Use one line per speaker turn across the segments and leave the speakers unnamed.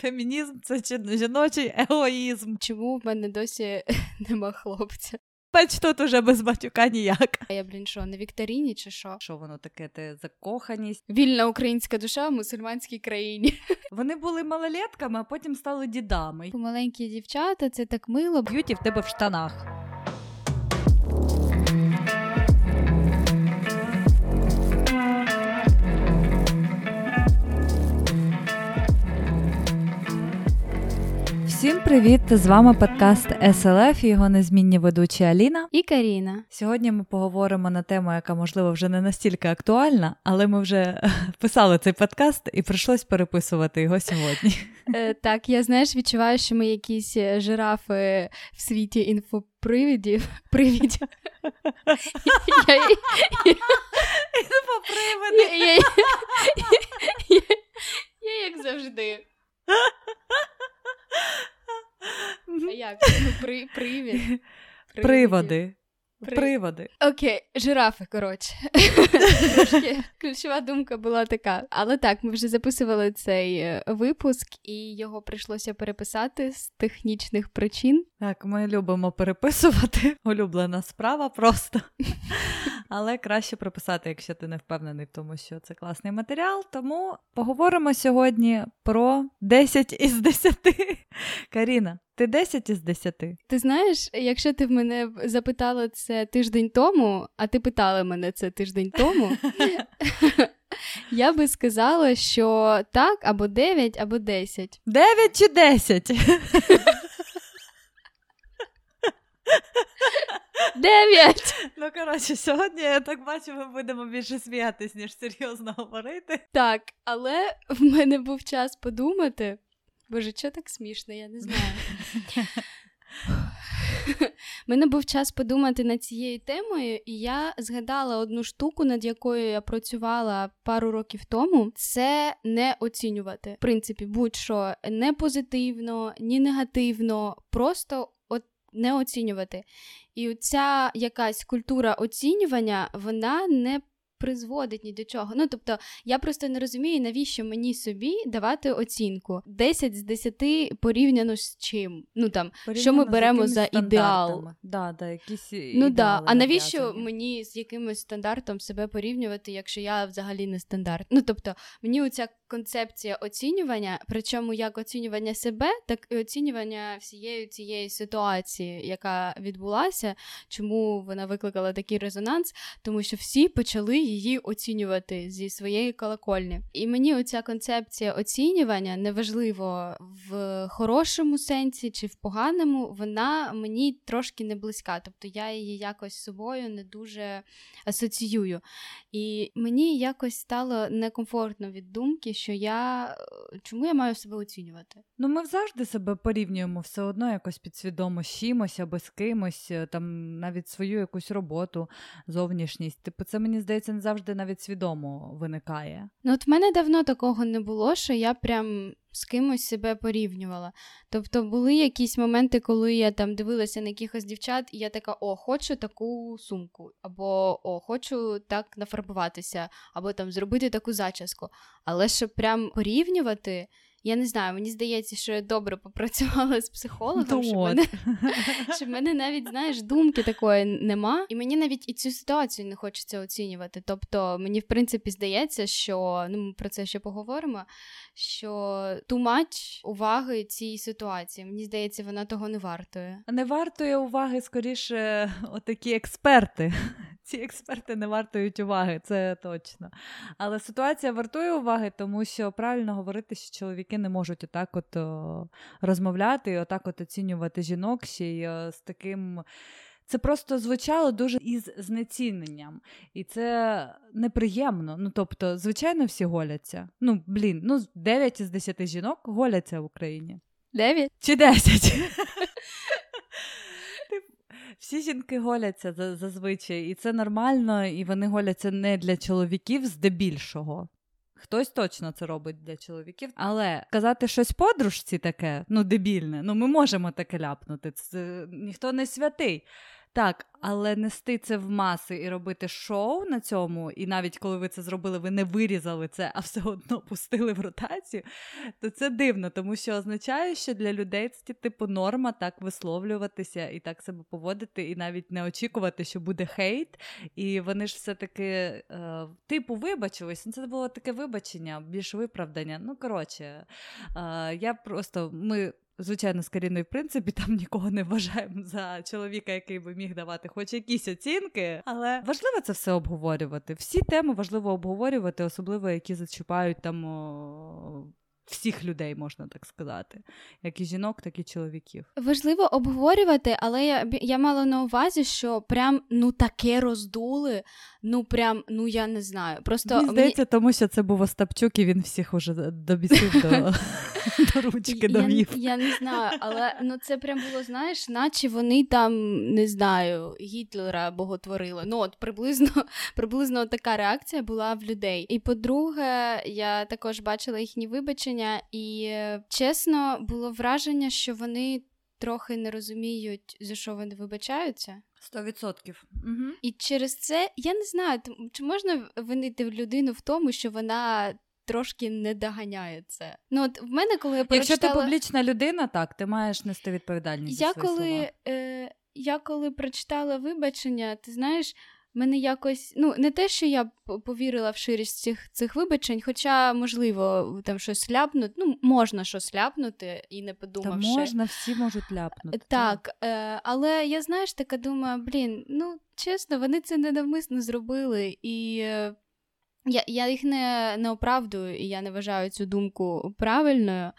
Фемінізм це жіночий егоїзм.
Чому в мене досі нема хлопця?
Бач, тут уже без батюка ніяк.
А я, блін, що, на Вікторіні чи що?
Що воно таке? Ти закоханість?
Вільна українська душа в мусульманській країні.
Вони були малолетками, а потім стали дідами.
Маленькі дівчата, це так мило.
Beauty в тебе в штанах. Всім привіт! З вами подкаст СЛФ і його незмінні ведучі Аліна
і Каріна.
Сьогодні ми поговоримо на тему, яка можливо вже не настільки актуальна, але ми вже писали цей подкаст і прийшлось переписувати його сьогодні.
Е, так, я знаєш, відчуваю, що ми якісь е, жирафи в світі інфопривідів. Привідів.
Інфопривиди.
Я як завжди. А як? Ну, при, привід.
Приводи. При... Приводи.
Окей, жирафи, коротше. ключова думка була така. Але так, ми вже записували цей е, випуск, і його прийшлося переписати з технічних причин.
Так, ми любимо переписувати. Улюблена справа просто. Але краще прописати, якщо ти не впевнений в тому, що це класний матеріал. Тому поговоримо сьогодні про 10 із 10. Каріна, ти 10 із 10?
Ти знаєш, якщо ти в мене запитала це тиждень тому, а ти питала мене це тиждень тому, я би сказала, що так, або 9, або 10.
9 чи 10?
Дев'ять!
Ну, коротше, сьогодні я так бачу, ми будемо більше сміятись, ніж серйозно говорити.
Так, але в мене був час подумати. Боже, що так смішно, я не знаю. У мене був час подумати над цією темою, і я згадала одну штуку, над якою я працювала пару років тому. Це не оцінювати. В принципі, будь-що не позитивно, ні негативно, просто не оцінювати. І ця якась культура оцінювання, вона не призводить ні до чого. Ну тобто, я просто не розумію, навіщо мені собі давати оцінку 10 з 10 порівняно з чим. Ну там порівняно що ми беремо за ідеал.
Да, да, якісь
Ну да. А навіщо нав'язані. мені з якимось стандартом себе порівнювати, якщо я взагалі не стандарт? Ну тобто, мені оця концепція оцінювання, причому як оцінювання себе, так і оцінювання всієї цієї ситуації, яка відбулася, чому вона викликала такий резонанс, тому що всі почали її оцінювати зі своєї колокольні. І мені оця концепція оцінювання неважливо в хорошому сенсі чи в поганому, вона мені трошки не близька. Тобто я її якось з собою не дуже асоціюю. І мені якось стало некомфортно від думки, що я чому я маю себе оцінювати?
Ну, ми завжди себе порівнюємо все одно якось підсвідомо з чимось або з кимось, е, там навіть свою якусь роботу, зовнішність. Типу, це мені здається не завжди навіть свідомо виникає.
Ну, от в мене давно такого не було, що я прям з кимось себе порівнювала. Тобто були якісь моменти, коли я там дивилася на якихось дівчат, і я така: о, хочу таку сумку, або о, хочу так нафарбуватися, або там зробити таку зачіску. Але щоб прям порівнювати. Я не знаю, мені здається, що я добре попрацювала з психологом, що в мене що мене навіть знаєш думки такої нема, і мені навіть і цю ситуацію не хочеться оцінювати. Тобто мені в принципі здається, що ну ми про це ще поговоримо. Що тумач уваги цій ситуації. Мені здається, вона того не вартує.
Не вартує уваги скоріше, отакі експерти. Ці експерти не вартують уваги, це точно. Але ситуація вартує уваги, тому що правильно говорити, що чоловіки не можуть отак от розмовляти і отак от оцінювати жінок ще й з таким. Це просто звучало дуже із знеціненням, і це неприємно. Ну тобто, звичайно, всі голяться. Ну, блін, ну 9 із 10 жінок голяться в Україні.
9?
Чи 10? Всі жінки голяться зазвичай, і це нормально, і вони голяться не для чоловіків здебільшого. Хтось точно це робить для чоловіків, але казати щось подружці таке, ну дебільне, ну ми можемо таке ляпнути. Це ніхто не святий. Так, але нести це в маси і робити шоу на цьому, і навіть коли ви це зробили, ви не вирізали це, а все одно пустили в ротацію, то це дивно, тому що означає, що для людей це типу норма так висловлюватися і так себе поводити, і навіть не очікувати, що буде хейт. І вони ж все-таки, е, типу, вибачились. Ну, це було таке вибачення, більш виправдання. Ну, коротше, е, я просто ми звичайно, з Каріною, в принципі, там нікого не вважаємо за чоловіка, який би міг давати хоч якісь оцінки. Але важливо це все обговорювати. Всі теми важливо обговорювати, особливо які зачіпають там. Всіх людей можна так сказати, як і жінок, так і чоловіків.
Важливо обговорювати, але я я мала на увазі, що прям ну таке роздули, ну прям ну я не знаю. Просто
Мені здається, мені... тому що це був Остапчук, і він всіх уже добісив до до ручки довів.
Я, я не знаю, але ну це прям було, знаєш, наче вони там не знаю, Гітлера боготворили. Ну от приблизно приблизно така реакція була в людей. І по-друге, я також бачила їхні вибачення, і чесно, було враження, що вони трохи не розуміють, за що вони вибачаються.
Сто відсотків.
І через це я не знаю, чи можна винити людину в тому, що вона трошки не доганяє це. Ну от в мене, коли я
прочитала... Якщо ти публічна людина, так ти маєш нести відповідальність.
Я
за свої
коли
слова.
Е, я коли прочитала вибачення, ти знаєш. Мене якось, ну, не те, що я повірила в ширість цих цих вибачень, хоча, можливо, там щось ляпнути, ну, можна щось ляпнути і не подумавши.
Та можна, всі можуть ляпнути.
Так, е, але я, знаєш, така думаю, блін, ну, чесно, вони це ненавмисно зробили, і е, я я їх не не оправдую, і я не вважаю цю думку правильною,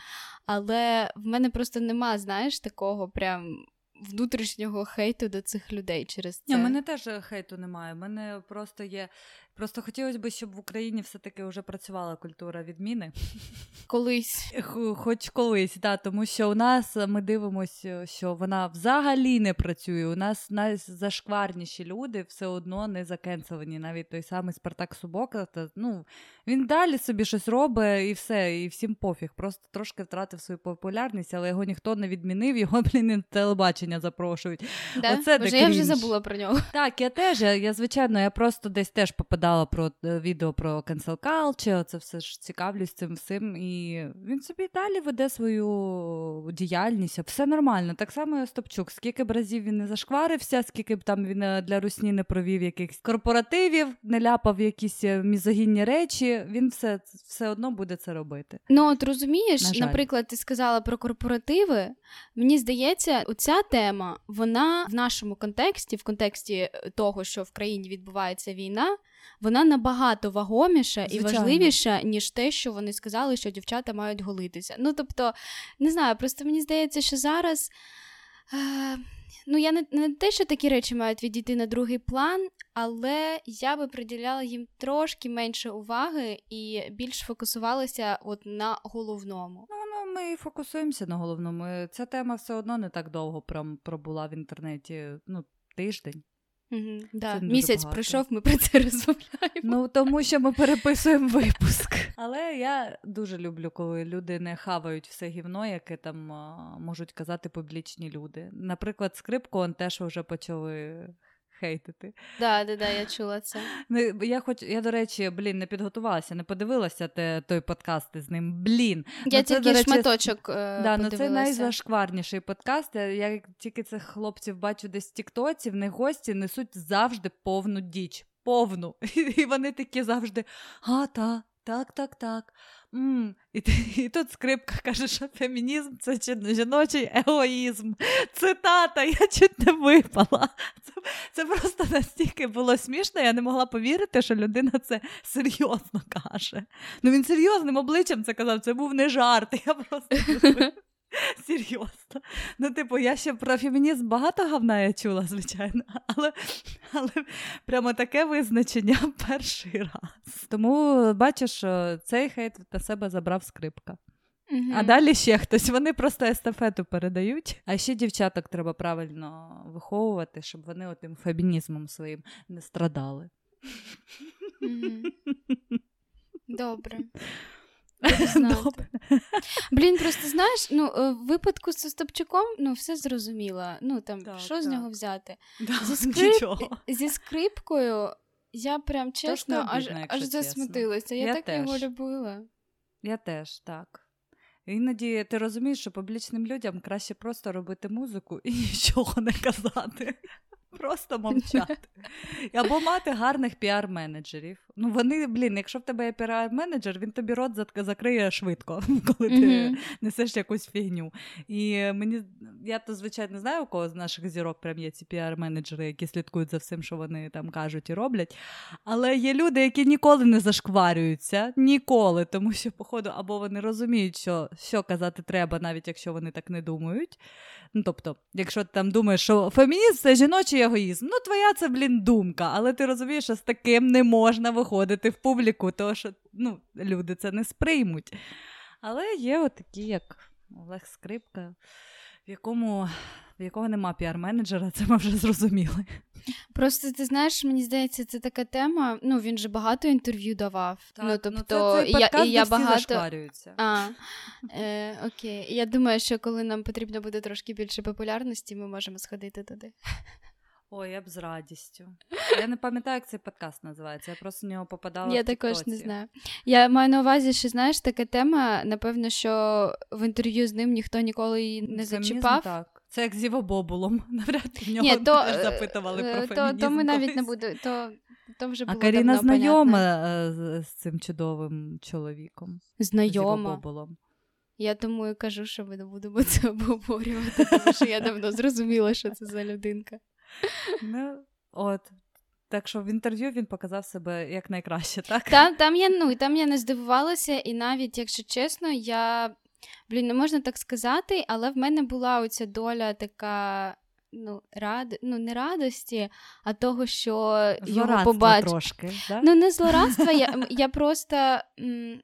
але в мене просто нема, знаєш, такого прям внутрішнього хейту до цих людей через це.
Ні, мене теж хейту немає. У мене просто є Просто хотілося б, щоб в Україні все-таки вже працювала культура відміни.
Колись.
Хоч колись, да, тому що у нас ми дивимося, що вона взагалі не працює. У нас найзашкварніші люди все одно не закенселені. Навіть той самий Спартак Субока. Та, ну, Він далі собі щось робить і все, і всім пофіг. Просто трошки втратив свою популярність, але його ніхто не відмінив, його, блін, на телебачення запрошують.
Да? Оце Боже, Я вже забула про нього.
Так, я теж, я, звичайно, я просто десь теж попадала читала про е, відео про cancel culture, це все ж цікавлюсь цим всім. І він собі далі веде свою діяльність. Все нормально. Так само і Остапчук. Скільки б разів він не зашкварився, скільки б там він е, для русні не провів якихось корпоративів, не ляпав якісь е, мізогінні речі, він все все одно буде це робити.
Ну от розумієш, На наприклад, ти сказала про корпоративи. Мені здається, оця тема, вона в нашому контексті, в контексті того, що в країні відбувається війна вона набагато вагоміша Звичайно. і важливіша, ніж те, що вони сказали, що дівчата мають голитися. Ну тобто, не знаю, просто мені здається, що зараз. Е- Ну, я не не те, що такі речі мають відійти на другий план, але я би приділяла їм трошки менше уваги і більш фокусувалася от на головному.
Ну, ну ми фокусуємося на головному. Ця тема все одно не так довго пробула в інтернеті. Ну, тиждень.
Угу, да. Місяць багато. пройшов, ми про це розмовляємо.
Ну тому що ми переписуємо випуск. Але я дуже люблю, коли люди не хавають все гівно, яке там можуть казати публічні люди. Наприклад, скрипку он теж вже почали хейтити.
Да, да, да, я чула це.
Ну, Я хоч, я, до речі, блін, не підготувалася, не подивилася те, той подкаст з ним. Блін.
Я ну, тільки речі, шматочок е, да,
ну, Це найзашкварніший подкаст. Я, я тільки цих хлопців бачу десь в Тіктоці, в них гості несуть завжди повну діч. Повну. І вони такі завжди, а, та, так, так, так. М-м. І і тут скрипка каже, що фемінізм це жіночий егоїзм. Цитата, я чуть не випала. Це це просто настільки було смішно, я не могла повірити, що людина це серйозно каже. Ну він серйозним обличчям це казав, це був не жарт. Я просто Серйозно. Ну, типу, я ще про фемінізм багато гавна я чула, звичайно, але але прямо таке визначення перший раз. Тому бачиш, цей хейт на себе забрав скрипка. mm А далі ще хтось. Вони просто естафету передають. А ще дівчаток треба правильно виховувати, щоб вони отим фемінізмом своїм не страдали.
mm Добре. Блін, просто знаєш, ну е, в випадку з Остапчуком ну все зрозуміло. Ну там так, що так. з нього взяти?
Да, зі, скрип...
зі скрипкою я прям чесно аж аж засмутилася. Я, я так теж. його любила.
Я теж так. Іноді ти розумієш, що публічним людям краще просто робити музику і нічого не казати. Просто мовчати. Або мати гарних піар-менеджерів. Ну, вони, блін, якщо в тебе є піар-менеджер, він тобі рот закриє швидко, коли ти mm-hmm. несеш якусь фігню. І мені, я то, звичайно, не знаю, у кого з наших зірок прям є ці піар-менеджери, які слідкують за всім, що вони там кажуть і роблять. Але є люди, які ніколи не зашкварюються, ніколи, тому що, походу, або вони розуміють, що, що казати треба, навіть якщо вони так не думають. Ну, тобто, якщо ти там думаєш, що фемінізм це жіночий егоїзм, ну твоя це, блін, думка, але ти розумієш, що з таким не можна виходити в публіку, тому що ну, люди це не сприймуть. Але є отакі, як Олег Скрипка, в якому в якого нема піар-менеджера, це ми вже зрозуміли.
Просто ти знаєш, мені здається, це така тема. Ну він же багато інтерв'ю давав.
Так, ну тобто ну, це, це я, і я багато
А, е, Окей. Я думаю, що коли нам потрібно буде трошки більше популярності, ми можемо сходити туди.
Ой, я б з радістю. Я не пам'ятаю, як цей подкаст називається. Я просто в нього попадала.
Я
в
також не знаю. Я маю на увазі, що знаєш, така тема, напевно, що в інтерв'ю з ним ніхто ніколи її не Фемінізм, зачіпав.
Так. Це як з Іво Бобулом. Навряд в нього Ні, то, теж запитували про фемінізм.
То, то ми навіть не будемо. То, то вже було
А Каріна знайома понятно. з, з цим чудовим чоловіком.
Знайома. З я тому і кажу, що ми не будемо це обговорювати, тому що я давно зрозуміла, що це за людинка.
Ну, от. Так що в інтерв'ю він показав себе як найкраще, так?
Там там я ну, там я не здивувалася, і навіть, якщо чесно, я блін, не можна так сказати, але в мене була оця доля така ну, рад... ну, не радості, а того, що його побач...
трошки. Да?
Ну, не злорадства, я я просто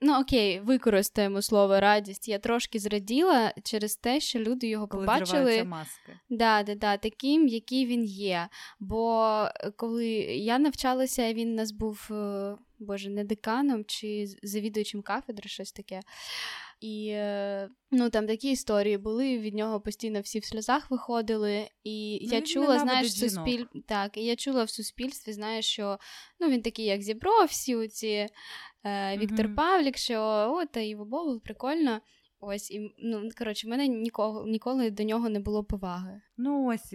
ну окей, використаємо слово радість. Я трошки зраділа через те, що люди його
коли
побачили
маски.
Да, да, да, таким, який він є. Бо е, коли я навчалася, він нас був, е, боже, не деканом чи завідуючим кафедри, щось таке. І е, ну там такі історії були. Від нього постійно всі в сльозах виходили. І ну, я чула, знаєш, суспіль... так, і я чула в суспільстві, знаєш, що ну він такий, як зібро, всі оці е, Віктор mm-hmm. Павлік, що о, та Іво Бобул, прикольно. Ось і ну коротше, в мене ніколи ніколи до нього не було поваги.
Ну ось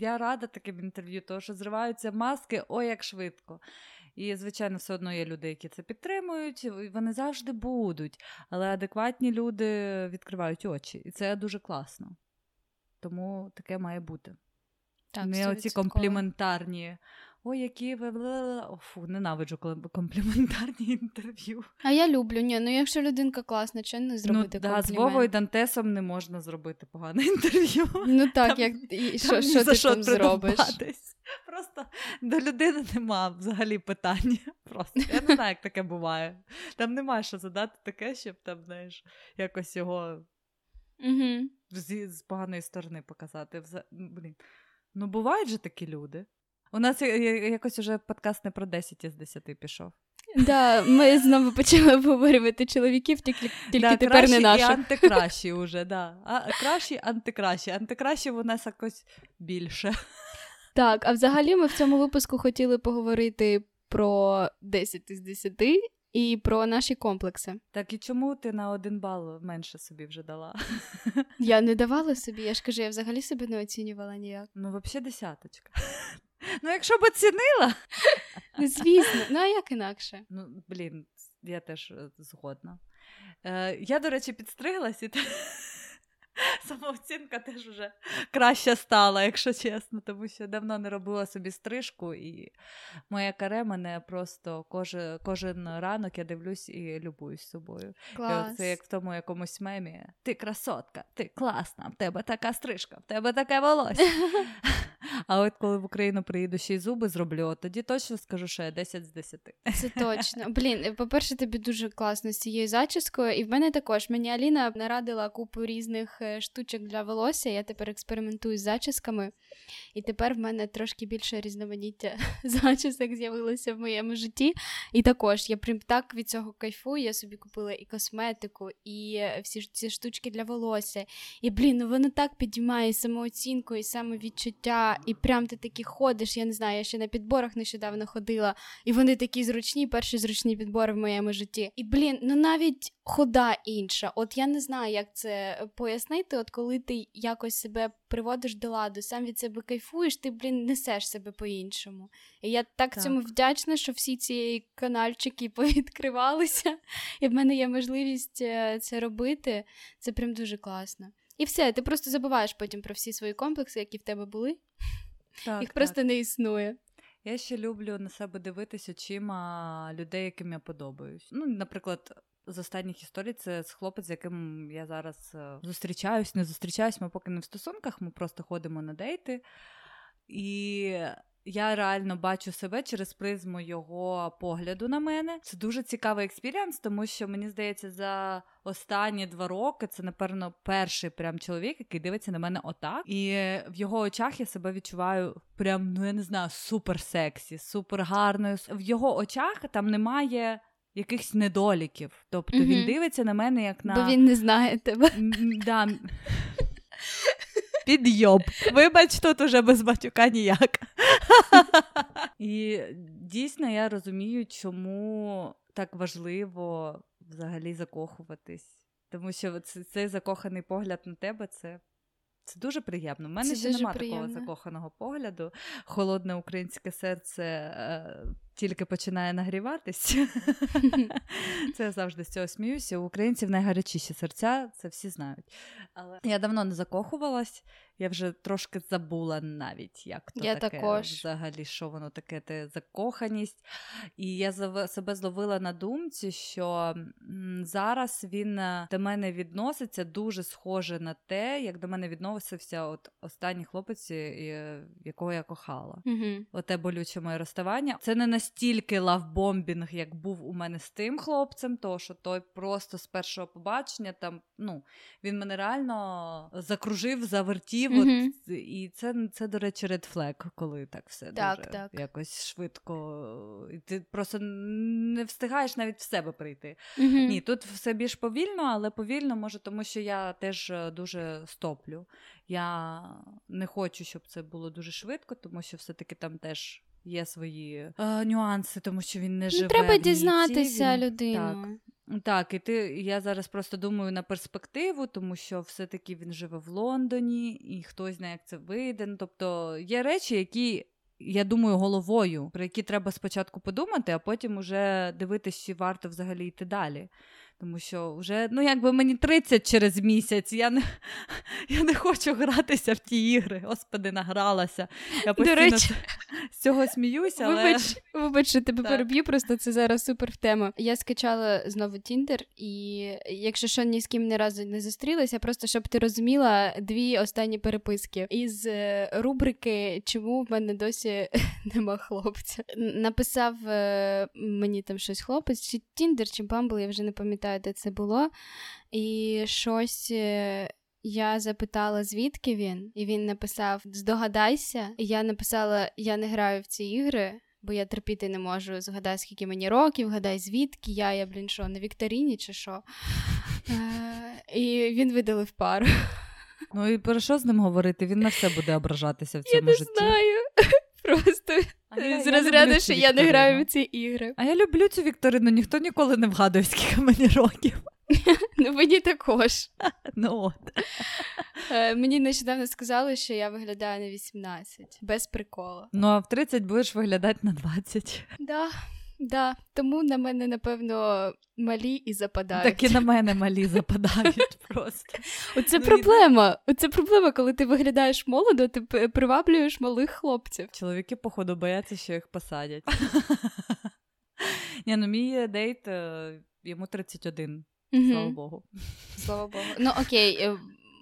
я рада таким інтерв'ю, тому що зриваються маски, ой, як швидко. І, звичайно, все одно є люди, які це підтримують, вони завжди будуть. Але адекватні люди відкривають очі. І це дуже класно. Тому таке має бути. Так, Не оці компліментарні. Ой, які ви О, фу, ненавиджу компліментарні інтерв'ю.
А я люблю. Ні, ну якщо людинка класна, чи не зробити ну, комплімент?
Да, з Вовою Дантесом не можна зробити погане інтерв'ю.
Ну так, там, як і, що, що ти там зробиш?
Просто до людини нема взагалі питання. Просто я не знаю, як таке буває. Там немає що задати таке, щоб там, знаєш, якось його
угу.
з, з поганої сторони показати. Блін. Ну, бувають же такі люди. У нас якось уже подкаст не про 10 із 10 пішов.
Да, Ми знову почали обговорювати чоловіків, тільки тільки да, тепер не наших.
і антикращі вже, да. А кращі, антикращі. Антикращі у нас якось більше.
Так, а взагалі ми в цьому випуску хотіли поговорити про 10 із 10 і про наші комплекси.
Так і чому ти на один бал менше собі вже дала?
Я не давала собі, я ж кажу, я взагалі себе не оцінювала ніяк.
Ну, взагалі, десяточка. Ну, якщо б оцінила.
Ну, звісно, ну а як інакше?
Ну, блін, я теж е, згодна. Е, Я, до речі, підстриглась і самооцінка теж вже краще стала, якщо чесно, тому що давно не робила собі стрижку, і моя каре мене просто кожен, кожен ранок я дивлюсь і любуюсь собою.
Клас.
І Це як в тому якомусь мемі. Ти красотка, ти класна, в тебе така стрижка, в тебе таке волосся. А от коли в Україну приїду ще й зуби зроблю, тоді точно скажу, що я 10 з 10.
Це точно. Блін, по-перше, тобі дуже класно з цією зачіскою. І в мене також мені Аліна нарадила купу різних е, штучок для волосся. Я тепер експериментую з зачісками, і тепер в мене трошки більше різноманіття зачісок з'явилося в моєму житті. І також я прям так від цього кайфую. Я собі купила і косметику, і е, всі ці штучки для волосся. І блін, ну воно так підіймає самооцінку і самовідчуття. І прям ти таки ходиш. Я не знаю, я ще на підборах нещодавно ходила, і вони такі зручні, перші зручні підбори в моєму житті. І блін, ну навіть хода інша. От я не знаю, як це пояснити. От коли ти якось себе приводиш до ладу, сам від себе кайфуєш, ти, блін, несеш себе по-іншому. І я так, так. цьому вдячна, що всі ці канальчики повідкривалися, і в мене є можливість е, це робити. Це прям дуже класно. І все, ти просто забуваєш потім про всі свої комплекси, які в тебе були. Так, Їх так. просто не існує.
Я ще люблю на себе дивитись очима людей, яким я подобаюсь. Ну, наприклад, з останніх історій це з хлопець, з яким я зараз е, зустрічаюсь, не зустрічаюсь, ми поки не в стосунках, ми просто ходимо на дейти. І я реально бачу себе через призму його погляду на мене. Це дуже цікавий experience, тому що мені здається, за останні два роки це, напевно, перший прям чоловік, який дивиться на мене отак. І в його очах я себе відчуваю прям, ну я не знаю, супер сексі, супер гарною. В його очах там немає. Якихось недоліків. Тобто mm він дивиться на мене як на.
Бо він не знає тебе.
Да. Підйоб. Вибач, тут уже без батюка ніяк. І дійсно я розумію, чому так важливо взагалі закохуватись. Тому що цей закоханий погляд на тебе це це дуже приємно. У мене це ще немає такого закоханого погляду. Холодне українське серце е, тільки починає нагріватись. Це я завжди з цього сміюся. У українців найгарячіші серця, це всі знають. Але я давно не закохувалась, я вже трошки забула навіть, як то
я
таке
також.
взагалі, що воно таке, те закоханість. І я себе зловила на думці, що зараз він е, до мене відноситься дуже схоже на те, як до мене відносився от останній хлопець, якого я кохала. Оте болюче моє розставання. Це не настільки love bombing, як був у мене з тим хлопцем, то що той просто з першого побачення там, ну, він мене реально закружив, завертів. Mm-hmm. От, І це, це, до речі, red flag, коли так все так, дуже так. якось швидко. І Ти просто не встигаєш навіть в себе прийти.
Mm-hmm.
Ні, тут все більш повільно, але повільно може, тому що я теж е, дуже стоплю. Я не хочу, щоб це було дуже швидко, тому що все-таки там теж є свої е, нюанси, тому що він не ну, живе.
Ну, Треба дізнатися він... людину.
Так. так, і ти я зараз просто думаю на перспективу, тому що все-таки він живе в Лондоні, і хтось знає, як це вийде. Ну, тобто є речі, які. Я думаю, головою, про які треба спочатку подумати, а потім уже дивитися, чи варто взагалі йти далі. Тому що вже, ну якби мені 30 через місяць, я не я не хочу гратися в ті ігри. Господи, награлася. Я постійно До речі, з цього сміюся. але...
Вибач, вибач, тебе переб'ю, просто це зараз супер в тему. Я скачала знову Тіндер, і якщо що ні з ким ні разу не зустрілася, просто щоб ти розуміла дві останні переписки із е, рубрики Чому в мене досі нема хлопця. Написав е, мені там щось хлопець, чи Тіндер, чи Бамбл, я вже не пам'ятаю пам'ятаю, де це було. І щось. Е, я запитала, звідки він, і він написав: Здогадайся. І я написала: Я не граю в ці ігри, бо я терпіти не можу. Згадай, скільки мені років, гадай, звідки я, я, блін, що, на Вікторіні чи що. Е, і він видалив пару.
Ну і про що з ним говорити? Він на все буде ображатися в цьому житті.
Я не знаю. Просто з розряду, що я не граю в ці ігри.
А я люблю цю Вікторину, ніхто ніколи не вгадує, скільки мені років.
Ну, мені також.
Ну от.
Е, мені нещодавно сказали, що я виглядаю на 18, без приколу.
Ну, а в 30 будеш виглядати на 20.
Да. Да, тому на мене, напевно, малі і западають.
Так і на мене малі западають просто.
Оце ну, проблема. Оце проблема, коли ти виглядаєш молодо, ти приваблюєш малих хлопців.
Чоловіки, походу, бояться, що їх посадять. Ні, ну мій дейт е, йому 31. Слава Богу.
Слава Богу. Ну окей.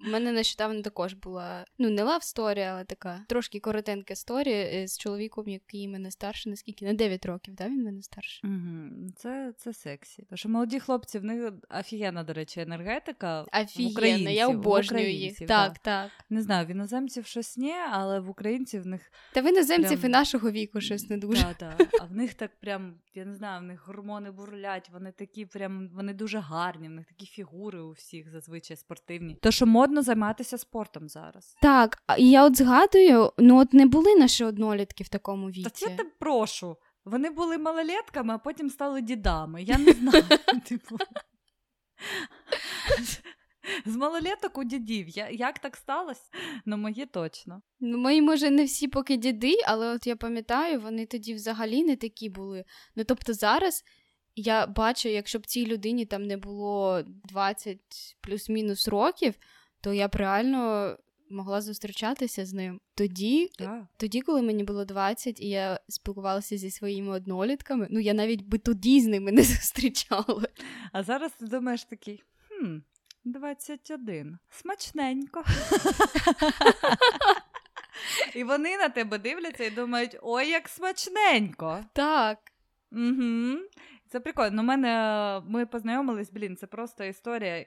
Е, У мене нещодавно також була ну не лав сторі, але така трошки коротенька сторія з чоловіком, який мене старше, наскільки на 9 років, да, він мене старше.
Угу. Це це сексі. Тому що молоді хлопці, в них офігенна, до речі, енергетика.
Офігенна, я обожнюю їх. Так, так, так.
Не знаю, в іноземців щось ні, але в українців в них.
Та в іноземців прям... і нашого віку щось не дуже.
Так, так. А в них так прям, я не знаю, в них гормони бурлять, вони такі прям, вони дуже гарні, в них такі фігури у всіх зазвичай спортивні. То що модно займатися спортом зараз.
Так, і я от згадую, ну от не були наші однолітки в такому віці.
Та це тебе прошу. Вони були малолетками, а потім стали дідами. Я не знаю. Типу. З малолеток у дідів. Я, Як так сталося? Ну, мої точно.
Ну, Мої, може, не всі поки діди, але от я пам'ятаю, вони тоді взагалі не такі були. Ну, тобто, зараз я бачу, якщо б цій людині там не було 20 плюс-мінус років, то я б реально могла зустрічатися з ним. Тоді, yeah. тоді, коли мені було 20, і я спілкувалася зі своїми однолітками, ну я навіть би тоді з ними не зустрічала.
А зараз ти думаєш такий. хм, 21. Смачненько. І вони на тебе дивляться і думають: ой, як смачненько.
Так.
Угу. Це прикольно. Ну, мене ми познайомились, блін, це просто історія.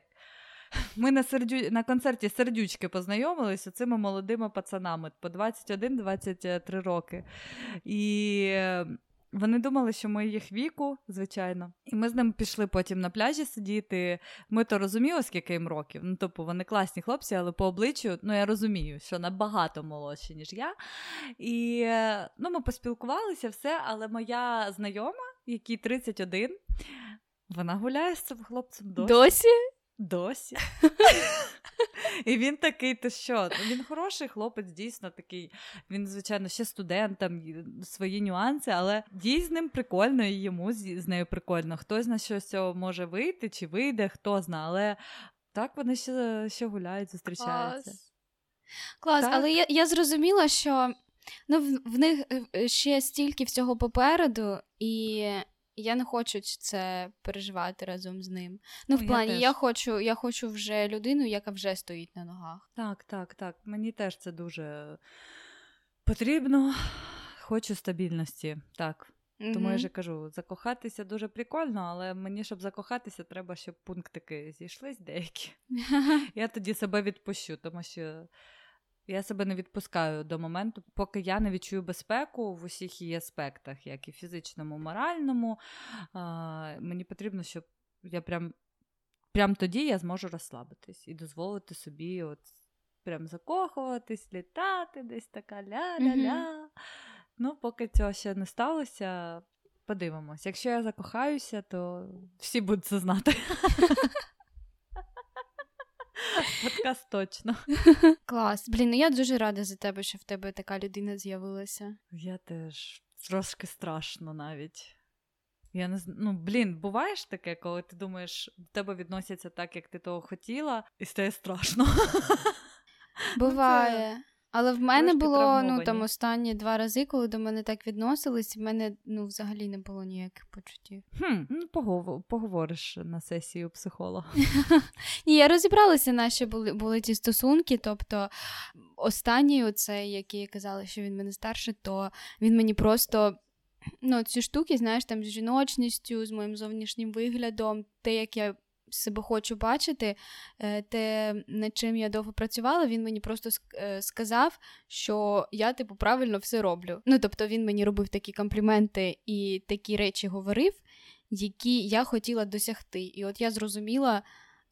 Ми на сердю... на концерті сердючки познайомилися цими молодими пацанами по 21-23 роки. І вони думали, що ми їх віку, звичайно. І ми з ними пішли потім на пляжі сидіти. Ми то розуміли, скільки їм років. Ну, тобто вони класні хлопці, але по обличчю, ну я розумію, що набагато молодші, ніж я. І ну, ми поспілкувалися, все, але моя знайома, якій 31, вона гуляє з цим хлопцем досі.
Досі?
Досі. І він такий, то що? Він хороший хлопець, дійсно такий. Він, звичайно, ще студент, там свої нюанси, але дій з ним прикольно, і йому з нею прикольно. Хтось на щось може вийти чи вийде, хто знає, але так вони ще ще гуляють, зустрічаються.
Клас, Клас, але я я зрозуміла, що ну, в, в них е, ще стільки всього попереду, і я не хочу це переживати разом з ним. Ну, в плані, я, я хочу я хочу вже людину, яка вже стоїть на ногах.
Так, так, так. Мені теж це дуже потрібно. Хочу стабільності, так. Mm-hmm. Тому я ж кажу, закохатися дуже прикольно, але мені, щоб закохатися, треба, щоб пунктики зійшлись деякі. Я тоді себе відпущу, тому що я себе не відпускаю до моменту, поки я не відчую безпеку в усіх її аспектах, як і фізичному, моральному. А, Мені потрібно, щоб я прям прям тоді я зможу розслабитись і дозволити собі от прям закохуватись, літати, десь така ля-ля-ля. Mm-hmm. Ну, поки цього ще не сталося, подивимось. Якщо я закохаюся, то всі будуть це знати. Подкаст точно.
Клас. Блін, ну я дуже рада за тебе, що в тебе така людина з'явилася.
Я теж трошки страшно навіть. Я не ну, блін, буває ж таке, коли ти думаєш, до тебе відносяться так, як ти того хотіла, і стає страшно.
Буває. Але в мене було ну там останні два рази, коли до мене так відносились, в мене ну взагалі не було ніяких почуттів.
Хм, Ну, поговориш на сесії у психолога.
Ні, я розібралася, наші були були ті стосунки. Тобто, останній, оцей, який казали, що він мене старше, то він мені просто. Ну, ці штуки, знаєш, там з жіночністю, з моїм зовнішнім виглядом, те, як я себе хочу бачити, е, те, над чим я довго працювала, він мені просто е, сказав, що я, типу, правильно все роблю. Ну, тобто, він мені робив такі компліменти і такі речі говорив, які я хотіла досягти. І от я зрозуміла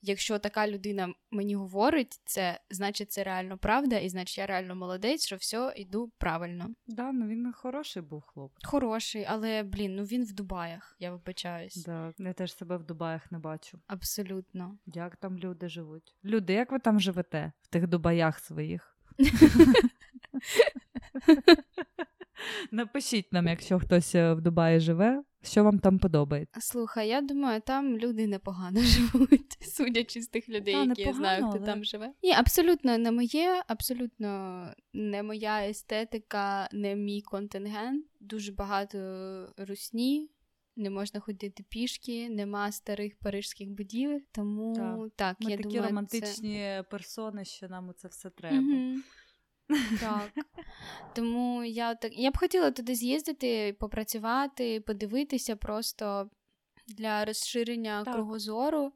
якщо така людина мені говорить, це значить це реально правда, і значить я реально молодець, що все йду правильно.
Да, ну він хороший був хлопець.
Хороший, але блін, ну він в Дубаях, я вибачаюсь.
Да, Я теж себе в Дубаях не бачу.
Абсолютно.
Як там люди живуть? Люди, як ви там живете в тих Дубаях своїх? Напишіть нам, якщо хтось е, в Дубаї живе, що вам там подобається.
Слухай, я думаю, там люди непогано живуть, судячи з тих людей, а, які я знаю, хто але... там живе. Ні, абсолютно не моє, абсолютно не моя естетика, не мій контингент. Дуже багато русні. не можна ходити пішки, нема старих парижських будівель. Тому так, так
Ми
я
такі
думаю,
романтичні
це...
персони, що нам це все треба.
Угу. Так. Тому я так я б хотіла туди з'їздити, попрацювати, подивитися просто для розширення так. кругозору.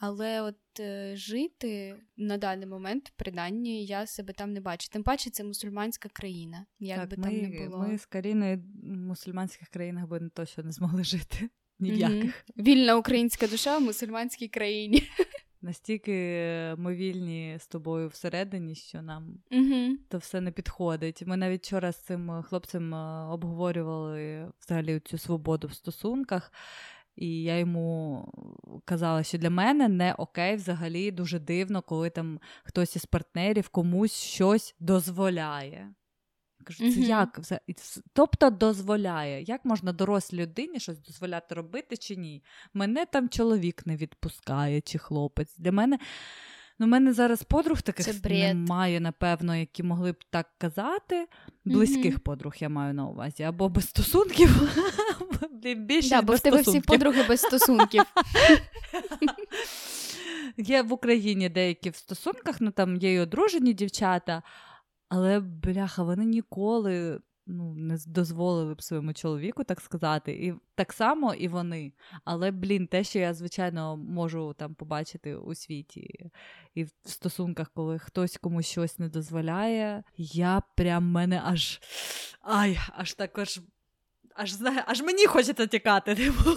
Але от е, жити на даний момент, принаймні, я себе там не бачу. Тим паче, це мусульманська країна. Як
так,
би
ми,
там не було.
Ми з Каріною в мусульманських країнах би точно не змогли жити. Ніяких.
Mm-hmm. Вільна українська душа в мусульманській країні.
Настільки ми вільні з тобою всередині, що нам
mm-hmm.
то все не підходить. Ми навіть вчора з цим хлопцем е, обговорювали взагалі цю свободу в стосунках. І я йому казала, що для мене не окей, взагалі дуже дивно, коли там хтось із партнерів комусь щось дозволяє. Кажу, це mm-hmm. як? Тобто дозволяє. Як можна дорослій людині щось дозволяти робити чи ні? Мене там чоловік не відпускає, чи хлопець. Для мене Ну, в мене зараз подруг таких немає, напевно, які могли б так казати. Близьких mm-hmm. подруг я маю на увазі. Або без стосунків, більше да,
бо в тебе всі подруги без стосунків.
Є в Україні деякі в стосунках, ну там є й одружені дівчата, але бляха, вони ніколи ну, не дозволили б своєму чоловіку, так сказати, і так само і вони. Але, блін, те, що я, звичайно, можу там побачити у світі і в стосунках, коли хтось комусь щось не дозволяє, я прям мене аж ай, аж також. Аж аж мені хочеться тікати, типу.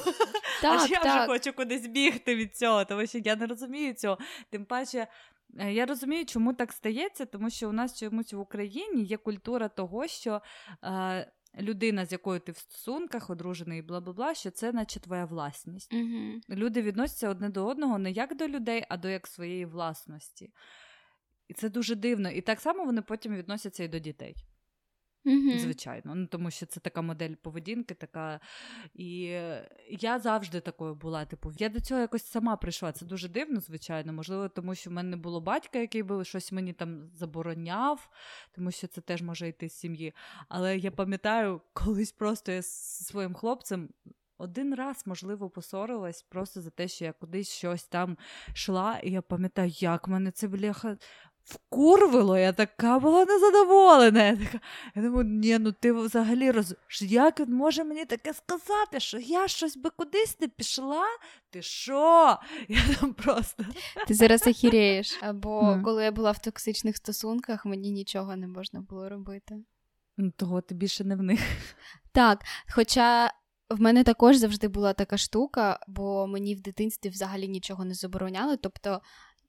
Так,
аж я
так.
вже хочу кудись бігти від цього, тому що я не розумію цього. Тим паче, я розумію, чому так стається, тому що у нас чомусь в Україні є культура того, що е, людина, з якою ти в стосунках, одружений, бла бла бла, що це, наче твоя власність.
Угу.
Люди відносяться одне до одного не як до людей, а до як своєї власності. І це дуже дивно. І так само вони потім відносяться і до дітей.
Mm-hmm.
Звичайно, ну тому що це така модель поведінки, така. І я завжди такою була. Типу, я до цього якось сама прийшла. Це дуже дивно, звичайно. Можливо, тому що в мене не було батька, який би щось мені там забороняв, тому що це теж може йти з сім'ї. Але я пам'ятаю, колись просто я зі своїм хлопцем. Один раз, можливо, посорилась просто за те, що я кудись щось там йшла, і я пам'ятаю, як мене це бляха вкурвило, я така була незадоволена. Я така, я думаю, ні, ну ти взагалі роз... Як він може мені таке сказати, що я щось би кудись не пішла? Ти що? Я там просто...
Ти зараз охіреєш. Або mm. коли я була в токсичних стосунках, мені нічого не можна було робити.
Ну, того ти більше не в них.
Так, хоча. В мене також завжди була така штука, бо мені в дитинстві взагалі нічого не забороняли. Тобто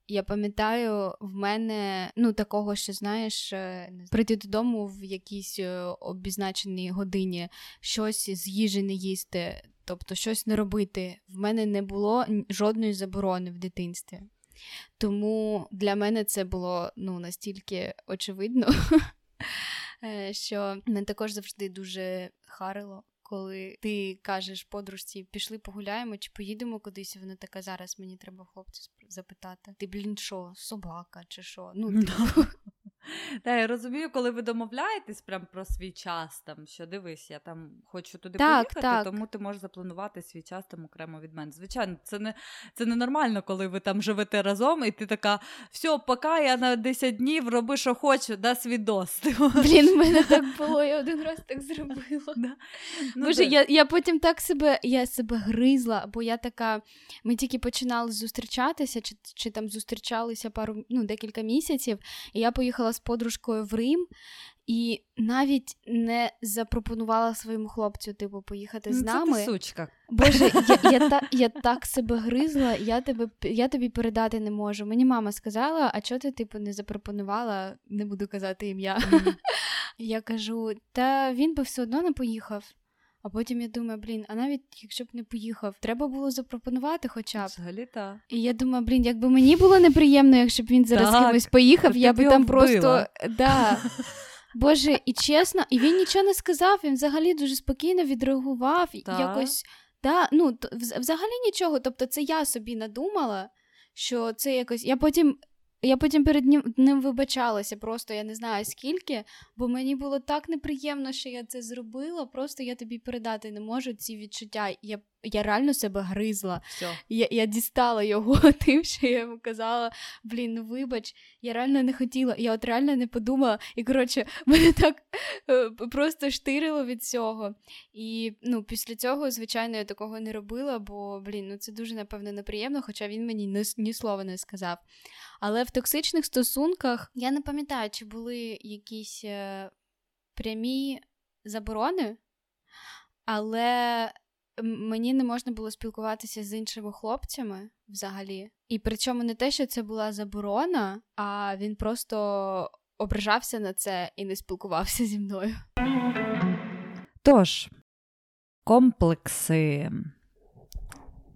я пам'ятаю, в мене ну такого, що знаєш, е, прийти додому в якійсь е, обізначеній годині, щось з їжі не їсти, тобто щось не робити. В мене не було жодної заборони в дитинстві. Тому для мене це було ну, настільки очевидно, е, що мене також завжди дуже харило коли ти кажеш подружці, пішли погуляємо чи поїдемо кудись, вона така зараз мені треба хлопця запитати. Ти блін, що, собака чи що? Ну, типу.
Та я розумію, коли ви домовляєтесь прям про свій час, там що дивись, я там хочу туди
так,
поїхати,
так.
тому ти можеш запланувати свій час там окремо від мене. Звичайно, це не це не нормально, коли ви там живете разом, і ти така, все, поки я на 10 днів роби, що хочу, да свідос.
Блін, в мене так було, я один раз так зробила. Да. Ну, Боже, я я потім так себе я себе гризла, бо я така, ми тільки починали зустрічатися, чи чи там зустрічалися пару ну, декілька місяців, і я поїхала з подружкою в Рим і навіть не запропонувала своєму хлопцю, типу, поїхати з
ну,
нами.
Це ти сучка.
Боже, я я, та, я так себе гризла, я тебе я тобі передати не можу. Мені мама сказала, а чого ти типу не запропонувала, не буду казати ім'я. Mm. Я кажу, та він би все одно не поїхав. А потім я думаю, блін, а навіть якщо б не поїхав, треба було запропонувати хоча б.
Взагалі так.
І я думаю, блін, якби мені було неприємно, якщо б він зараз так, кимось поїхав, я би там вбила. просто. Да. Боже, і чесно, і він нічого не сказав, він взагалі дуже спокійно відреагував. Так. якось, да, ну, Взагалі нічого. Тобто, це я собі надумала, що це якось. Я потім Я потім перед ним, ним вибачалася, просто я не знаю скільки, бо мені було так неприємно, що я це зробила. Просто я тобі передати не можу ці відчуття. Я я реально себе гризла.
Все.
Я я дістала його тим, що я йому казала: блін, ну вибач, я реально не хотіла, я от реально не подумала. І коротше, мене так е, просто штирило від цього. І ну, після цього, звичайно, я такого не робила, бо блін, ну це дуже напевно неприємно, хоча він мені ні, ні слова не сказав. Але в токсичних стосунках я не пам'ятаю, чи були якісь е, прямі заборони, але мені не можна було спілкуватися з іншими хлопцями взагалі. І причому не те, що це була заборона, а він просто ображався на це і не спілкувався зі мною.
Тож, комплекси.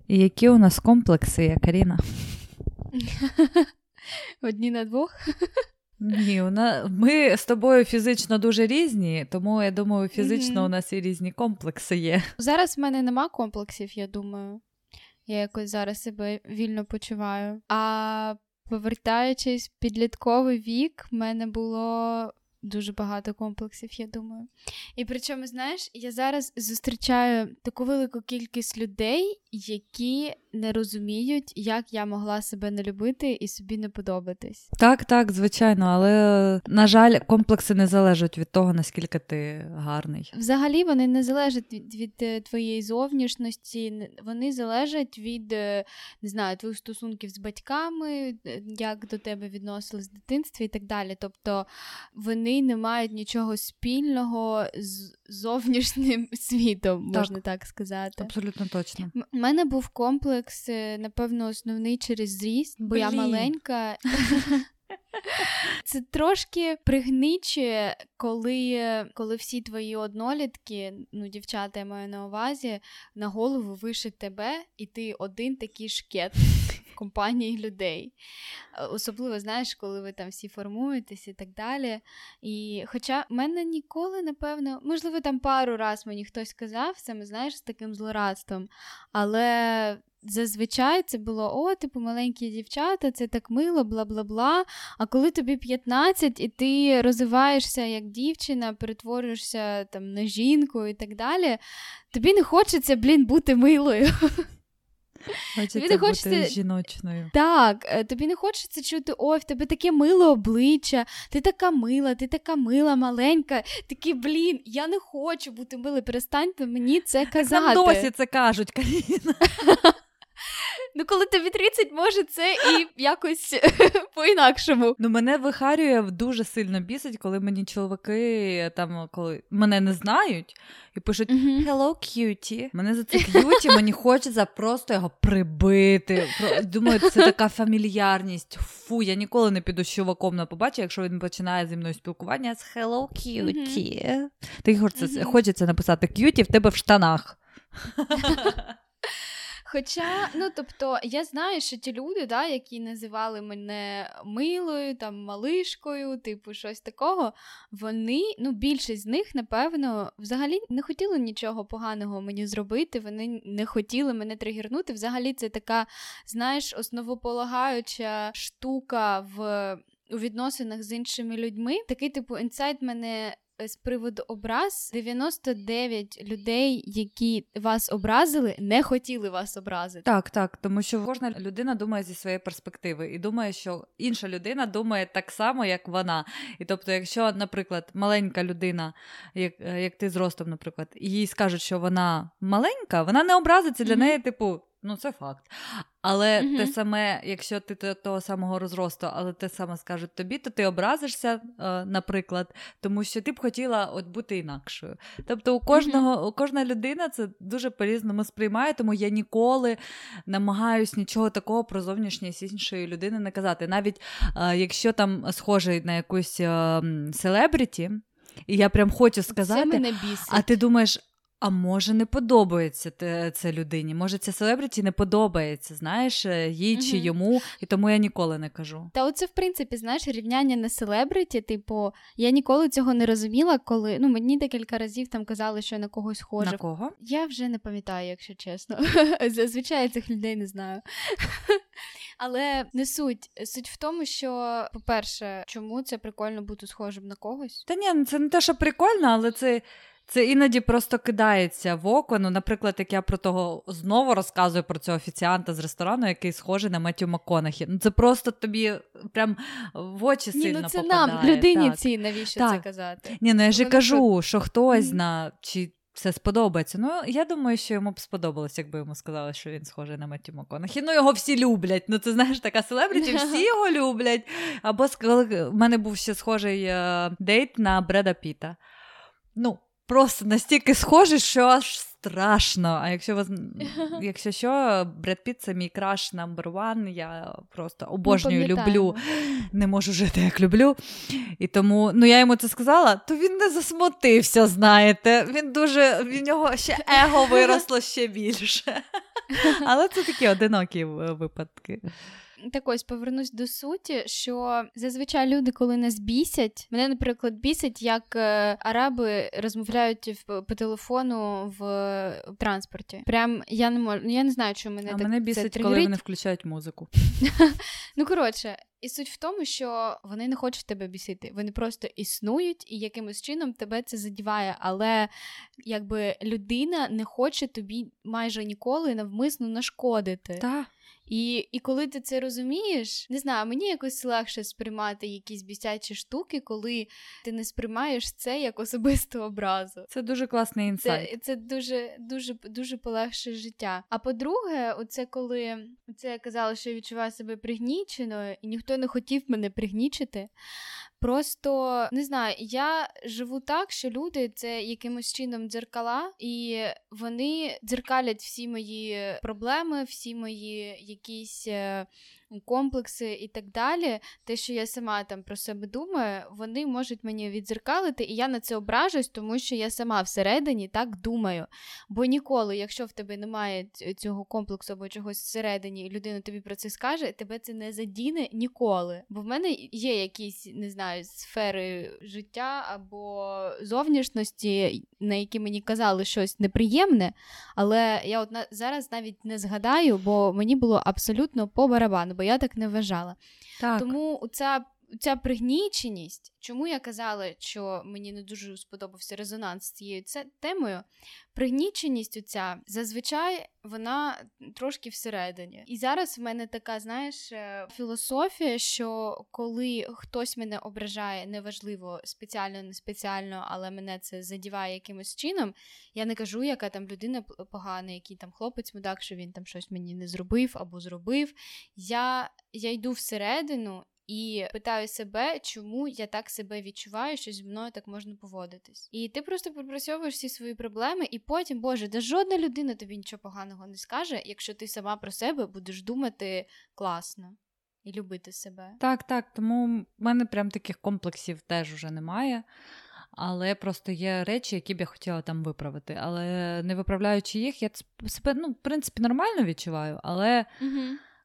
Які у нас комплекси, Каріна?
Одні на двох.
Ні, вона... ми з тобою фізично дуже різні, тому я думаю, фізично mm-hmm. у нас і різні комплекси є.
Зараз в мене нема комплексів, я думаю. Я якось зараз себе вільно почуваю. А повертаючись в підлітковий вік, в мене було дуже багато комплексів, я думаю. І причому, знаєш, я зараз зустрічаю таку велику кількість людей, які не розуміють, як я могла себе не любити і собі не подобатись.
Так, так, звичайно, але на жаль, комплекси не залежать від того, наскільки ти гарний.
Взагалі вони не залежать від, від е, твоєї зовнішності, вони залежать від е, не знаю, твоїх стосунків з батьками, е, як до тебе відносились в дитинстві і так далі. Тобто вони не мають нічого спільного з зовнішнім світом, можна так, так сказати.
Абсолютно точно.
У мене був комплекс, е, напевно, основний через зріст, бо Блін. я маленька. Це трошки пригничує, коли коли всі твої однолітки, ну, дівчата я маю на увазі, на голову вишить тебе, і ти один такий шкет в компанії людей. Особливо, знаєш, коли ви там всі формуєтесь і так далі. І Хоча в мене ніколи, напевно, можливо, там пару раз мені хтось сказав, саме знаєш, з таким злорадством, але зазвичай це було о, типу, маленькі дівчата, це так мило, бла бла бла. А коли тобі 15 і ти розвиваєшся як дівчина, перетворюєшся там на жінку і так далі, тобі не хочеться, блін, бути милою.
Хочеться тобі не хочеться бути жіночною.
Так, е, тобі не хочеться чути, ой, в тебе таке миле обличчя, ти така мила, ти така мила, маленька. Такий, блін, я не хочу бути милою, перестаньте мені це казати.
Так нам досі це кажуть, Каріна.
Ну, коли тобі 30, може це і якось по-інакшому.
Ну, мене вихарює дуже сильно бісить, коли мені чоловіки там, коли мене не знають і пишуть Hello, cutie. Мене за це к'юті, мені хочеться просто його прибити. Думаю, це така фамільярність. Фу, я ніколи не піду з чуваком на побачення, якщо він починає зі мною спілкування з Hello, cutie. Ти хочеться, хочеться написати cutie в тебе в штанах.
Хоча, ну тобто, я знаю, що ті люди, да, які називали мене милою, там малишкою, типу щось такого, вони, ну, більшість з них, напевно, взагалі не хотіли нічого поганого мені зробити. Вони не хотіли мене тригернути. Взагалі, це така, знаєш, основополагаюча штука в. У відносинах з іншими людьми такий типу інсайт мене з приводу образ 99 людей, які вас образили, не хотіли вас образити.
Так, так, тому що кожна людина думає зі своєї перспективи і думає, що інша людина думає так само, як вона. І тобто, якщо, наприклад, маленька людина, як е, як ти зростом, наприклад, їй скажуть, що вона маленька, вона не образиться для mm-hmm. неї, типу. Ну, це факт. Але mm-hmm. те саме, якщо ти того самого розросту, але те саме скажуть тобі, то ти образишся, е, наприклад, тому що ти б хотіла от бути інакшою. Тобто, у кожного, mm-hmm. у кожна людина це дуже по-різному сприймає, тому я ніколи намагаюсь нічого такого про зовнішність іншої людини не казати. Навіть е, якщо там схожий на якусь селебріті, і я прям хочу сказати, а ти думаєш. А може не подобається це людині? Може, ця селебріті не подобається, знаєш, е, їй чи угу. йому, і тому я ніколи не кажу.
Та оце, в принципі, знаєш, рівняння на селебриті, типу, я ніколи цього не розуміла, коли ну мені декілька разів там казали, що я на когось схожа.
На кого?
Я вже не пам'ятаю, якщо чесно. Зазвичай цих людей не знаю. Але не суть. Суть в тому, що, по-перше, чому це прикольно бути схожим на когось?
Та ні, це не те, що прикольно, але це. Це іноді просто кидається в око. Ну, наприклад, як я про того знову розказую про цього офіціанта з ресторану, який схожий на Меттю Макконахі. Ну це просто тобі прям в очі Ні, сильно
ну це
попадає.
нам, людині так. цій, навіщо так. це казати?
Ні, ну я ж кажу, що хтось зна чи все сподобається. Ну, я думаю, що йому б сподобалось, якби йому сказали, що він схожий на Меттю Макконахі. Ну, його всі люблять. Ну, ти знаєш, така селебріті, всі його люблять. Або в мене був ще схожий е, дейт на Бреда Піта. Ну, просто настільки схожий, що аж страшно. А якщо вас, якщо що, Бред Піт це мій краш number one, Я просто обожнюю, люблю, не можу жити, як люблю. І тому ну я йому це сказала, то він не засмутився, знаєте. Він дуже в нього ще его виросло ще більше. Але це такі одинокі випадки.
Так ось повернусь до суті, що зазвичай люди, коли нас бісять, мене, наприклад, бісять, як е, араби розмовляють по телефону в, в транспорті. Прям я не можу, я не знаю, що мене
а
так
мене бісить,
це
коли вони включають музику.
Ну коротше. І суть в тому, що вони не хочуть тебе бісити, вони просто існують і якимось чином тебе це задіває. Але якби людина не хоче тобі майже ніколи навмисно нашкодити.
Так.
І і коли ти це розумієш, не знаю, мені якось легше сприймати якісь бісячі штуки, коли ти не сприймаєш це як особисту образу.
Це дуже класний інсайт.
Це це дуже дуже дуже полегше життя. А по-друге, оце коли це я казала, що я відчуваю себе пригніченою, і ніхто не хотів мене пригнічити. Просто не знаю, я живу так, що люди це якимось чином дзеркала, і вони дзеркалять всі мої проблеми, всі мої якісь е, комплекси і так далі, те, що я сама там про себе думаю, вони можуть мені відзеркалити, і я на це ображусь, тому що я сама всередині так думаю. Бо ніколи, якщо в тебе немає цього комплексу або чогось всередині, і людина тобі про це скаже, тебе це не задіне ніколи. Бо в мене є якісь, не знаю, сфери життя або зовнішності, на які мені казали щось неприємне, але я от зараз навіть не згадаю, бо мені було абсолютно по барабану бо я так не вважала.
Так.
Тому ця ця пригніченість, чому я казала, що мені не дуже сподобався резонанс з цією темою, пригніченість оця зазвичай вона трошки всередині. І зараз в мене така, знаєш, е, філософія, що коли хтось мене ображає, неважливо спеціально, не спеціально, але мене це задіває якимось чином, я не кажу, яка там людина погана, який там хлопець мудак, що він там щось мені не зробив або зробив. Я, Я йду всередину і питаю себе, чому я так себе відчуваю, що зі мною так можна поводитись. І ти просто пропрацьовуєш всі свої проблеми, і потім, Боже, де жодна людина тобі нічого поганого не скаже, якщо ти сама про себе будеш думати класно. І любити себе.
Так, так. Тому в мене прям таких комплексів теж уже немає. Але просто є речі, які б я хотіла там виправити. Але не виправляючи їх, я себе ну, в принципі нормально відчуваю. Але
угу.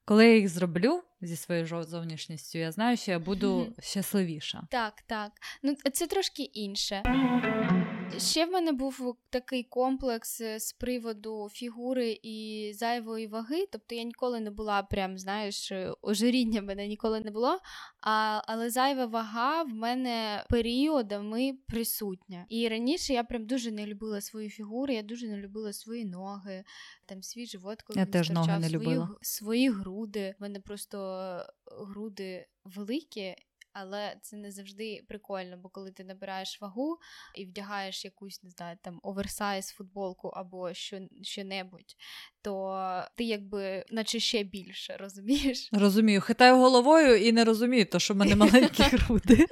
Коли я їх зроблю, зі своєю зовнішністю, я знаю, що я буду щасливіша.
Так, так. Ну це трошки інше. Ще в мене був такий комплекс е, з приводу фігури і зайвої ваги. Тобто я ніколи не була, прям, знаєш, е, ожиріння мене ніколи не було. А, Але зайва вага в мене періодами присутня. І раніше я прям дуже не любила свою фігуру, я дуже не любила свої ноги, там свій живот, коли
я теж ноги не
свої, свої груди. В мене просто груди великі. Але це не завжди прикольно, бо коли ти набираєш вагу і вдягаєш якусь, не знаю, там оверсайз футболку або що, що-небудь, то ти якби наче ще більше розумієш?
Розумію, хитаю головою і не розумію, то що в мене маленькі груди.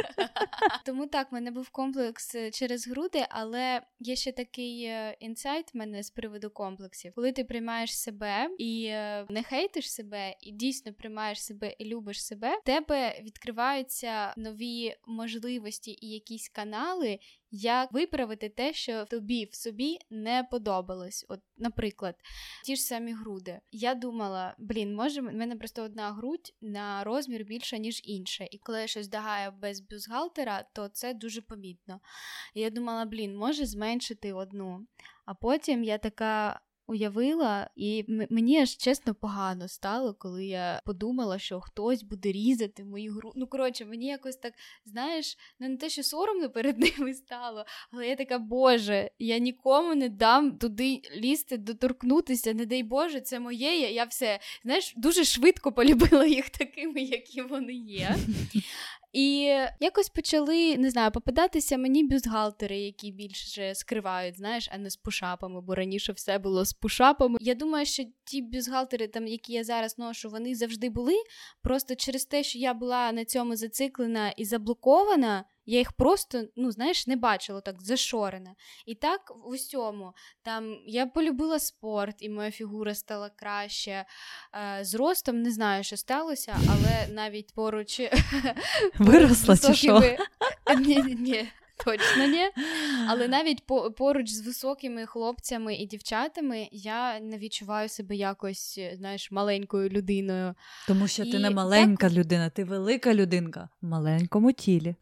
Тому так, в мене був комплекс е, через груди, але є ще такий е, інсайт в мене з приводу комплексів. Коли ти приймаєш себе і е, не хейтиш себе, і дійсно приймаєш себе і любиш себе, в тебе відкриваються нові можливості і якісь канали, як виправити те, що тобі в собі не подобалось. От, наприклад, ті ж самі груди. Я думала, блін, може, в мене просто одна грудь на розмір більша, ніж інша. І коли я щось дагаю без бюстгальтера, то це дуже помітно. Я думала, блін, може зменшити одну. А потім я така уявила, і мені аж чесно погано стало, коли я подумала, що хтось буде різати мою гру. Ну, коротше, мені якось так, знаєш, ну не те, що соромно перед ними стало, але я така, Боже, я нікому не дам туди лізти, доторкнутися, не дай Боже, це моє. Я все, знаєш, дуже швидко полюбила їх такими, які вони є. І якось почали, не знаю, попадатися мені бюстгальтери, які більше скривають, знаєш, а не з пушапами, бо раніше все було з пушапами. Я думаю, що ті бюстгальтери, там, які я зараз ношу, вони завжди були. Просто через те, що я була на цьому зациклена і заблокована. Я їх просто, ну, знаєш, не бачила так зашорена. І так в усьому. Там я полюбила спорт, і моя фігура стала краще. Е, з ростом не знаю, що сталося, але навіть поруч
виросла чи що?
Ні, ні, Точно ні. Але навіть по, поруч з високими хлопцями і дівчатами я не відчуваю себе якось, знаєш, маленькою людиною.
Тому що і ти не маленька так... людина, ти велика людинка в маленькому тілі.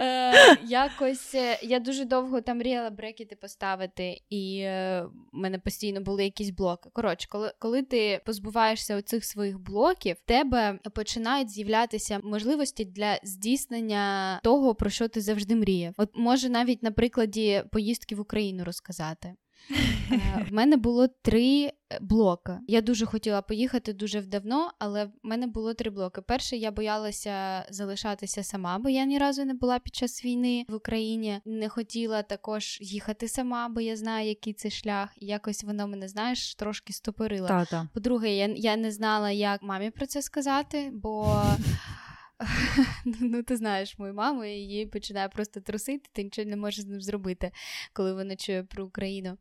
Е, Якось е, я дуже довго там мріяла брекети поставити, і е, в мене постійно були якісь блоки. Коротше, коли коли ти позбуваєшся оцих своїх блоків, в тебе починають з'являтися можливості для здійснення того, про що ти завжди мріяв. От може навіть на прикладі поїздки в Україну розказати. Е, в мене було три блоки. Я дуже хотіла поїхати дуже давно, але в мене було три блоки. Перший я боялася залишатися сама, бо я ні разу не була під час війни в Україні. Не хотіла також їхати сама, бо я знаю, який це шлях. І якось воно мене, знаєш, трошки стопорило. По-друге, я, я не знала, як мамі про це сказати, бо. Ну, ти знаєш мою маму, і її починає просто трусити, ти нічого не можеш з ним зробити, коли вона чує про Україну.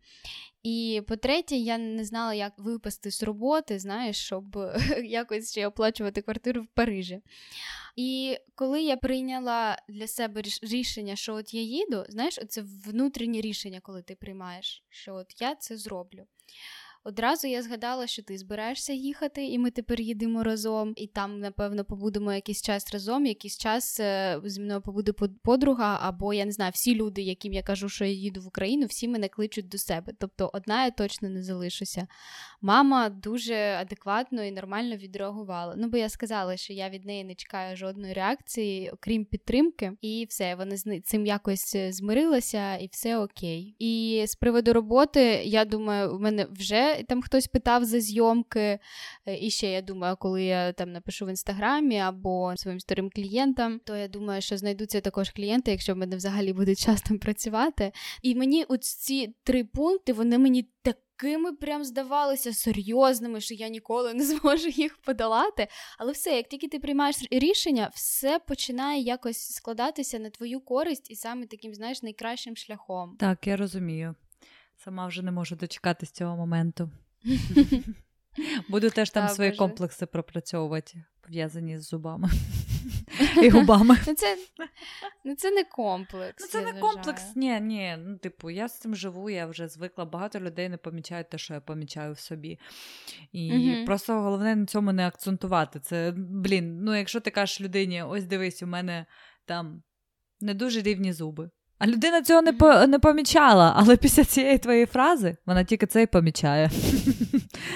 І по-третє, я не знала, як випасти з роботи, знаєш, щоб якось ще оплачувати квартиру в Парижі. І коли я прийняла для себе рішення, що от я їду, знаєш, це внутрішнє рішення, коли ти приймаєш, що от я це зроблю. Одразу я згадала, що ти збираєшся їхати, і ми тепер їдемо разом. І там, напевно, побудемо якийсь час разом. Якийсь час е, зі мною побуде подруга, або я не знаю, всі люди, яким я кажу, що я їду в Україну, всі мене кличуть до себе. Тобто, одна я точно не залишуся. Мама дуже адекватно і нормально відреагувала. Ну, бо я сказала, що я від неї не чекаю жодної реакції, окрім підтримки, і все, вона з цим якось е, змирилася, і все окей. І з приводу роботи, я думаю, у мене вже там хтось питав за зйомки. Е, і ще я думаю, коли я там напишу в інстаграмі або своїм старим клієнтам, то я думаю, що знайдуться також клієнти, якщо в мене взагалі буде час працювати. І мені ці три пункти вони мені так. Такими прям здавалися серйозними, що я ніколи не зможу їх подолати. Але все, як тільки ти приймаєш рішення, все починає якось складатися на твою користь і саме таким, знаєш, найкращим шляхом.
Так, я розумію. Сама вже не можу дочекатись цього моменту. Буду теж там свої комплекси пропрацьовувати, пов'язані з зубами і губами.
Ну це ну, це не комплекс.
Ну, Це не комплекс, ні, ні. Ну, типу, я з цим живу, я вже звикла. Багато людей не помічають те, що я помічаю в собі. І угу. просто головне на цьому не акцентувати. Це, блін, ну якщо ти кажеш людині, ось дивись, у мене там не дуже рівні зуби. А людина цього не по, не помічала, але після цієї твоєї фрази вона тільки це і помічає.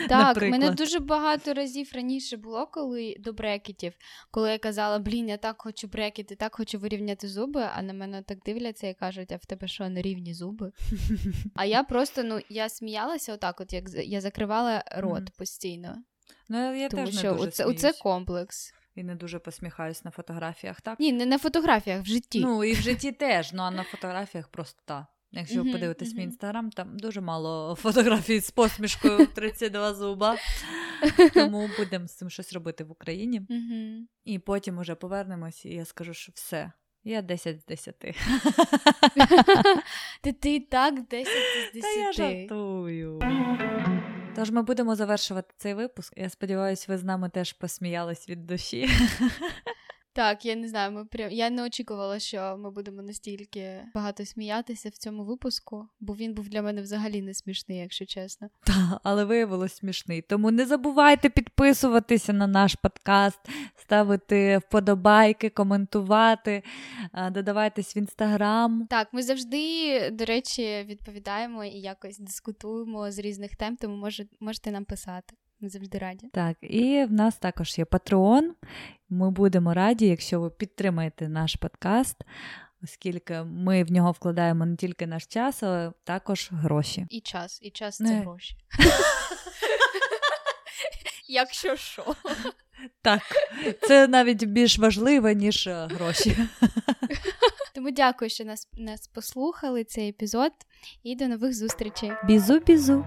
Так, мене дуже багато разів раніше було, коли до брекетів, коли я казала, блін, я так хочу брекети, так хочу вирівняти зуби, а на мене так дивляться і кажуть, а в тебе що, не рівні зуби? А я просто ну, я сміялася отак, от як я закривала рот постійно.
Ну, я Тому теж не що дуже
оце, оце комплекс
і не дуже посміхаюсь на фотографіях, так?
Ні, не на фотографіях, в житті.
Ну, і в житті теж, ну а на фотографіях просто так. Якщо подивитись uh-huh. мій інстаграм, там дуже мало фотографій з посмішкою 32 зуба. Тому будемо з цим щось робити в Україні. І потім уже повернемось, і я скажу, що все. Я 10 з 10.
Ти ти так 10 з 10. Та
я жартую. Тож ми будемо завершувати цей випуск. Я сподіваюся, ви з нами теж посміялись від душі.
Так, я не знаю, ми прям я не очікувала, що ми будемо настільки багато сміятися в цьому випуску, бо він був для мене взагалі не смішний, якщо чесно.
Так, але виявилось смішний. Тому не забувайте підписуватися на наш подкаст, ставити вподобайки, коментувати, додавайтесь в інстаграм.
Так, ми завжди, до речі, відповідаємо і якось дискутуємо з різних тем, тому може, можете нам писати. Ми завжди раді.
Так, і в нас також є Патреон. Ми будемо раді, якщо ви підтримаєте наш подкаст, оскільки ми в нього вкладаємо не тільки наш час, але також гроші.
І час, і час це не. гроші. Якщо що.
Так, це навіть більш важливо, ніж е, гроші.
Тому дякую, що нас нас послухали цей епізод, і до нових зустрічей.
Бізу-бізу!